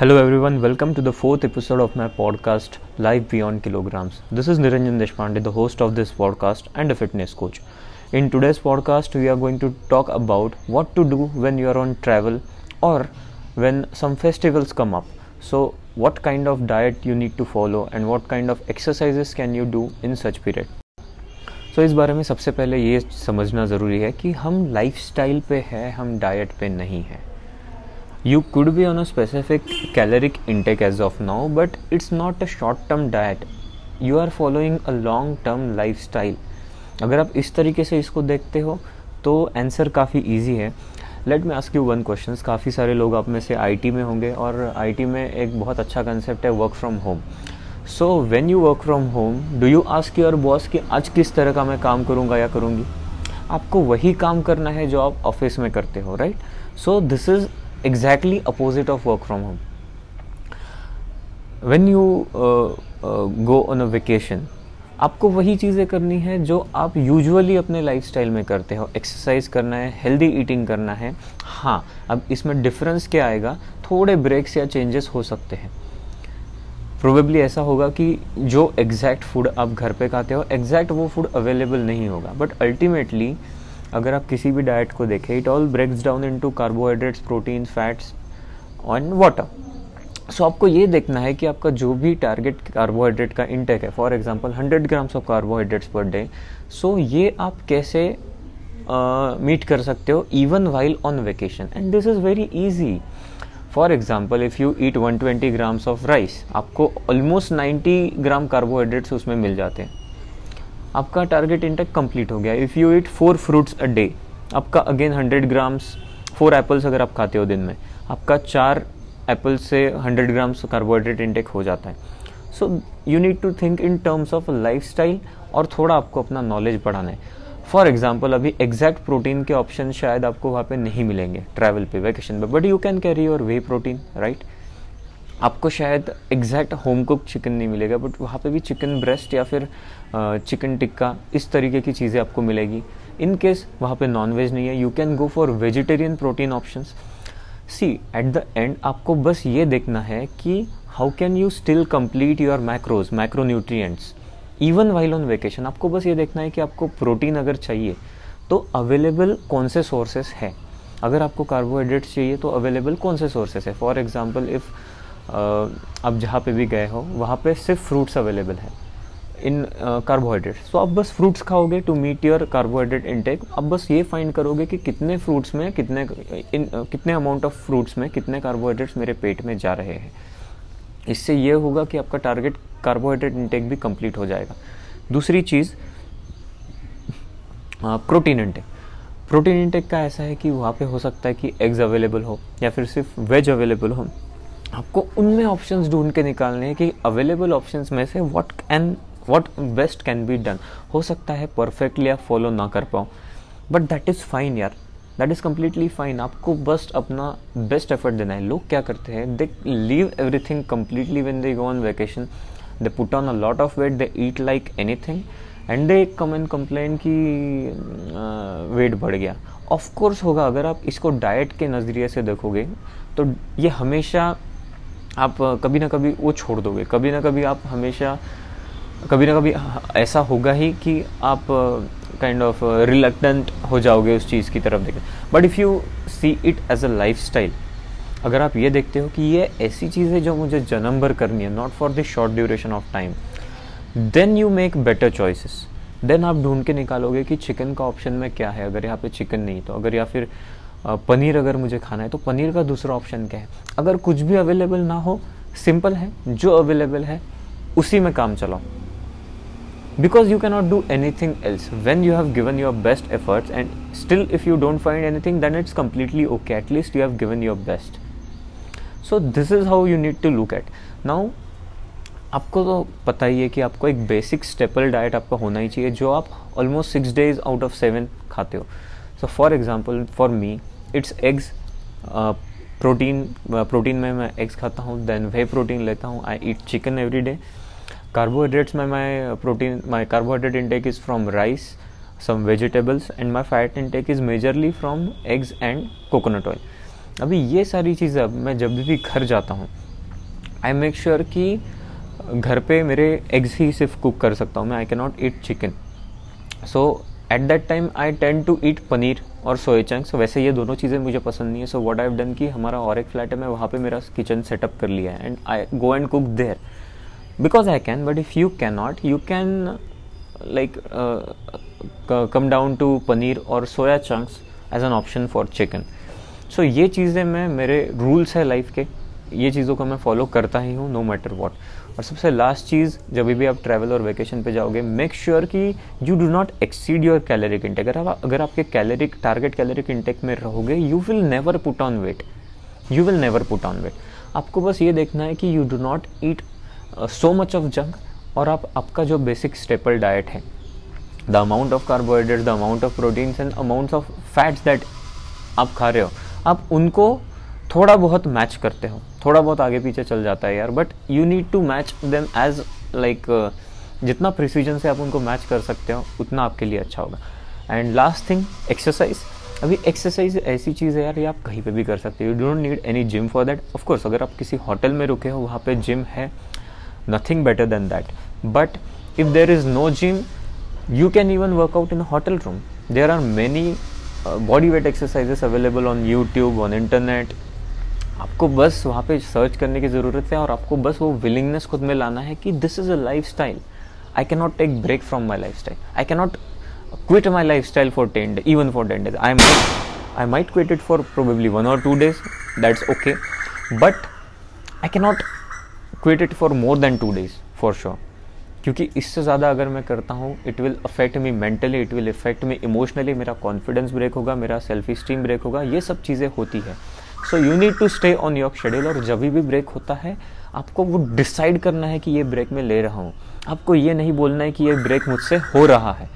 Hello everyone welcome to the fourth episode of my podcast live beyond kilograms this is Niranjan Deshpande the host of this podcast and a fitness coach in today's podcast we are going to talk about what to do when you are on travel और when some festivals come up so what kind of diet you need to follow and what kind of exercises can you do in such period so इस बारे में सबसे पहले ये समझना ज़रूरी है कि हम लाइफ स्टाइल पर है, हम डाइट पे नहीं हैं। You could be on a specific caloric intake as of now, but it's not a short term diet. You are following a long term lifestyle. अगर आप इस तरीके से इसको देखते हो तो आंसर काफ़ी इजी है. Let me ask you one question काफ़ी सारे लोग आप में से आईटी में होंगे और आईटी में एक बहुत अच्छा कंसेप्ट है work from home so when you work from home do you ask your boss कि आज किस तरह का मैं काम करूँगा या करूँगी? आपको वही काम करना है जो आप ऑफ़िस में करते हो right so this is exactly opposite of work from home. When you uh, uh, go on a vacation आपको वही चीज़ें करनी है जो आप यूजुअली अपने लाइफस्टाइल में करते हो. एक्सरसाइज करना है हेल्दी ईटिंग करना है. हाँ अब इसमें डिफरेंस क्या आएगा? थोड़े ब्रेक्स या चेंजेस हो सकते हैं. प्रोबेबली ऐसा होगा कि जो एग्जैक्ट फ़ूड आप घर पे खाते हो एग्जैक्ट वो फ़ूड अवेलेबल नहीं होगा. बट अल्टीमेटली अगर आप किसी भी डाइट को देखें it all breaks down into carbohydrates protein fats and water so आपको ये देखना है कि आपका जो भी टारगेट कार्बोहाइड्रेट का इंटेक है for example 100 grams of carbohydrates per day so ये आप कैसे मीट uh, कर सकते हो even while on vacation and this is very easy for example if you eat 120 grams of rice आपको ऑलमोस्ट 90 ग्राम कार्बोहाइड्रेट्स उसमें मिल जाते हैं. आपका टारगेट इंटेक कंप्लीट हो गया। If you eat four fruits a day आपका again hundred grams four apples अगर आप खाते हो दिन में, आपका चार एप्पल से हंड्रेड ग्राम्स कार्बोहाइड्रेट इंटेक हो जाता है। So you need to think in terms of life और थोड़ा आपको अपना नॉलेज बढ़ाना है। फॉर एग्ज़ाम्पल अभी एग्जैक्ट प्रोटीन के ऑप्शन शायद आपको वहाँ पे नहीं मिलेंगे ट्रैवल पे वैकेशन पे but you can carry your way protein right आपको शायद एग्जैक्ट होम कुक चिकन नहीं मिलेगा बट वहाँ पे भी चिकन ब्रेस्ट या फिर चिकन टिक्का, इस तरीके की चीज़ें आपको मिलेगी। इन केस वहाँ पे नॉन वेज नहीं है you can go for vegetarian protein options see at the end आपको बस ये देखना है कि how can you still complete your macros macronutrients even while on vacation आपको बस ये देखना है कि आपको प्रोटीन अगर चाहिए तो अवेलेबल कौन से सोर्सेस है? अगर आपको कार्बोहाइड्रेट्स चाहिए तो अवेलेबल कौन से सोर्सेस है? फॉर एग्ज़ाम्पल इफ़ आप जहाँ पे भी गए हो वहाँ पे सिर्फ़ फ्रूट्स अवेलेबल है इन कार्बोहाइड्रेट सो आप बस फ्रूट्स खाओगे to meet your carbohydrate intake आप बस ये फाइंड करोगे कि कितने फ्रूट्स में कितने इन uh, कितने अमाउंट ऑफ़ फ्रूट्स में कितने कार्बोहाइड्रेट्स मेरे पेट में जा रहे हैं। इससे ये होगा कि आपका टारगेट कार्बोहाइड्रेट इनटेक भी कंप्लीट हो जाएगा। दूसरी चीज़ प्रोटीन इनटेक प्रोटीन इनटेक का ऐसा है कि वहाँ पे हो सकता है कि एग्स अवेलेबल हो या फिर सिर्फ़ वेज अवेलेबल हो। आपको उनमें ऑप्शंस ढूंढ के निकालने हैं कि अवेलेबल ऑप्शंस में से what can what best can be done हो सकता है परफेक्टली आप फॉलो ना कर पाओ. बट दैट इज़ फाइन यार. दैट इज़ कम्प्लीटली फाइन आपको बस अपना बेस्ट एफर्ट देना है. लोग क्या करते हैं? They leave everything completely when they go on vacation they put on a lot of weight they eat like anything and they come and complain कि वेट बढ़ गया. ऑफ़ कोर्स होगा. अगर आप इसको डाइट के नज़रिए से देखोगे तो ये हमेशा आप कभी ना कभी वो छोड़ दोगे। कभी ना कभी आप हमेशा, कभी ना कभी ऐसा होगा ही कि आप काइंड ऑफ़ रिलक्टेंट हो जाओगे उस चीज़ की तरफ़ देखें। But if you see it as a lifestyle अगर आप ये देखते हो कि ये ऐसी चीज़ है जो मुझे जन्म भर करनी है not for the short duration of time then you make better choices then आप ढूंढ के निकालोगे कि चिकन का ऑप्शन में क्या है। अगर यहाँ पे चिकन नहीं तो अगर या फिर पनीर अगर मुझे खाना है तो पनीर का दूसरा ऑप्शन क्या है? अगर कुछ भी अवेलेबल ना हो सिंपल है, जो अवेलेबल है, उसी में काम चलाओ। Because you cannot do anything else when you have given your best efforts and still if you don't find anything then it's completely okay at least you have given your best so this is how you need to look at now आपको तो पता ही है कि आपको एक basic staple diet आपका होना ही चाहिए, जो आप almost six days out of seven खाते हो। So for example for me it's eggs protein protein में मैं एग्स खाता हूँ, देन वे प्रोटीन लेता हूँ I eat chicken every day carbohydrates में my protein my carbohydrate intake is from rice some vegetables and my fat intake is majorly from eggs and coconut oil अभी ये सारी चीज़ें अब मैं जब भी घर जाता हूँ आई मेक श्योर कि घर पे मेरे एग्स ही सिर्फ़ कुक कर सकता हूँ मैं I can not eat chicken so at that time I tend to eat paneer. और सोए चंक्स वैसे ये दोनों चीज़ें मुझे पसंद नहीं है। So what I have done कि हमारा और एक फ्लैट है, मैं वहाँ पे मेरा किचन सेटअप कर लिया है। And I go and cook there because I can but if you can not you can like come down to paneer और soya chunks as an option for chicken so ये चीज़ें मैं, मेरे rules है life के। ये चीज़ों को मैं फॉलो करता ही हूँ नो मैटर वॉट और सबसे लास्ट चीज़, जब भी आप ट्रैवल और वेकेशन पे जाओगे मेक श्योर कि you do not exceed your caloric intake अगर आप, अगर आपके कैलोरिक टारगेट कैलोरिक इंटेक में रहोगे you will never put on weight you will never put on weight आपको बस ये देखना है कि you do not eat so much of junk और आप, आपका जो बेसिक स्टेपल डाइट है the amount of carbohydrate the amount of proteins and amount of fats that आप खा रहे हो, आप उनको थोड़ा बहुत मैच करते हो। थोड़ा बहुत आगे पीछे चल जाता है यार but you need to match them as like जितना प्रिसीजन से आप उनको मैच कर सकते हो, उतना आपके लिए अच्छा होगा। एंड लास्ट थिंग एक्सरसाइज अभी एक्सरसाइज ऐसी चीज़ है यार, ये आप कहीं पे भी कर सकते हो। You don't need any gym for that of course अगर आप किसी होटल में रुके हो, वहाँ पे जिम है nothing better than that but if there is no gym you can even work out in hotel room there are many body weight exercises available on YouTube on internet आपको बस वहाँ पे सर्च करने की ज़रूरत है और आपको बस वो विलिंगनेस खुद में लाना है कि this is a lifestyle I can not take break from my lifestyle I can not quit my lifestyle for 10 days even for 10 days. I might i might quit it for probably one or two days. That's okay. But i cannot quit it for more than two days for sure क्योंकि इससे ज़्यादा अगर मैं करता हूँ it will affect me mentally it will affect me emotionally मेरा confidence break होगा, मेरा सेल्फ स्टीम ब्रेक होगा, ये सब चीज़ें होती है। So you need to stay on your schedule और जब भी ब्रेक होता है, आपको वो डिसाइड करना है कि ये ब्रेक मैं ले रहा हूँ। आपको ये नहीं बोलना है कि ये ब्रेक मुझसे हो रहा है।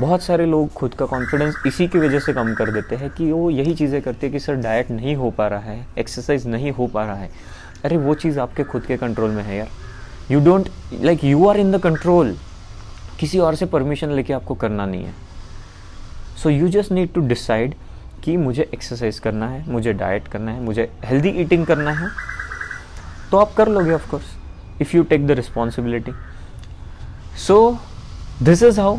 बहुत सारे लोग खुद का कॉन्फिडेंस इसी की वजह से कम कर देते हैं कि वो यही चीज़ें करते हैं कि सर डाइट नहीं हो पा रहा है एक्सरसाइज नहीं हो पा रहा है। अरे वो चीज़ आपके खुद के कंट्रोल में है यार। You don't like you are in the control किसी और से परमिशन लेके आपको करना नहीं है। So you just need to decide कि मुझे एक्सरसाइज करना है, मुझे डाइट करना है, मुझे हेल्दी ईटिंग करना है तो आप कर लोगे of course if you take the responsibility so this is how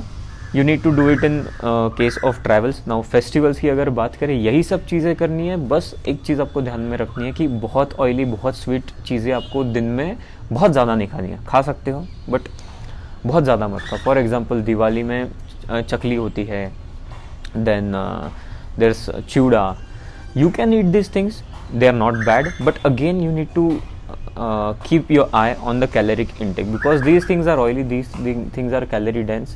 you need to do it in case of travels now festivals की अगर बात करें, यही सब चीज़ें करनी है, बस एक चीज़ आपको ध्यान में रखनी है कि बहुत ऑयली बहुत स्वीट चीज़ें आपको दिन में बहुत ज़्यादा नहीं खानी है। खा सकते हो बट बहुत ज़्यादा मत खाओ। फॉर एग्ज़ाम्पल दिवाली में चकली होती है then there chivda you can eat this things they are not bad but again you need to keep your eye on the caloric intake because these things are oily. These things are calorie dense.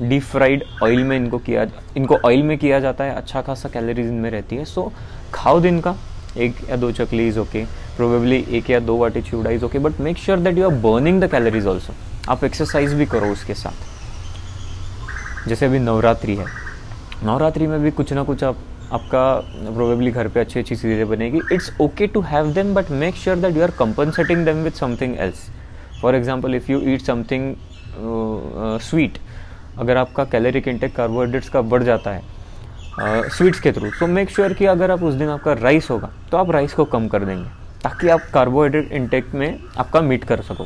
Deep fried oil में इनको किया इनको oil में किया जाता है। अच्छा खासा कैलोरीज इनमें रहती है। सो so, खाओ दिन का। एक या दो चकली इज़ ओके प्रोबेबली एक या दो वाटी chivda is okay but make sure that you are burning the calories also आप एक्सरसाइज भी करो उसके साथ। जैसे अभी नवरात्रि है। नवरात्रि में भी कुछ ना कुछ आप आपका प्रोबेबली घर पे अच्छी अच्छी चीज़ें बनेगी। It's okay to have them but make sure that you are compensating them with something else for example if you eat something sweet अगर आपका कैलोरिक इंटेक कार्बोहाइड्रेट्स का बढ़ जाता है स्वीट्स uh, के थ्रू तो मेक श्योर कि अगर आप उस दिन आपका राइस होगा तो आप राइस को कम कर देंगे ताकि आप कार्बोहाइड्रेट इंटेक में आपका मीट कर सको।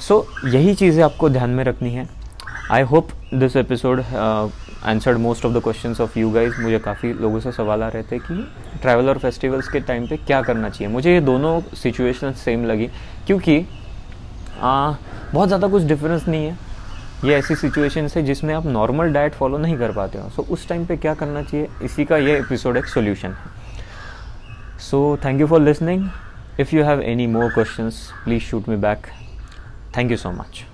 सो so, यही चीज़ें आपको ध्यान में रखनी है। I hope this episode answered most of the question of you guys मुझे काफ़ी लोगों से सवाल आ रहे थे कि ट्रैवल और फेस्टिवल्स के टाइम पे क्या करना चाहिए। मुझे ये दोनों सिचुएशन सेम लगी क्योंकि आ, बहुत ज़्यादा कुछ डिफरेंस नहीं है। ये ऐसी सिचुएशन है जिसमें आप नॉर्मल डाइट फॉलो नहीं कर पाते हो। सो so, उस टाइम पे क्या करना चाहिए? इसी का ये एपिसोड एक सोल्यूशन है। So thank you for listening if you have any more question please shoot me back thank you so much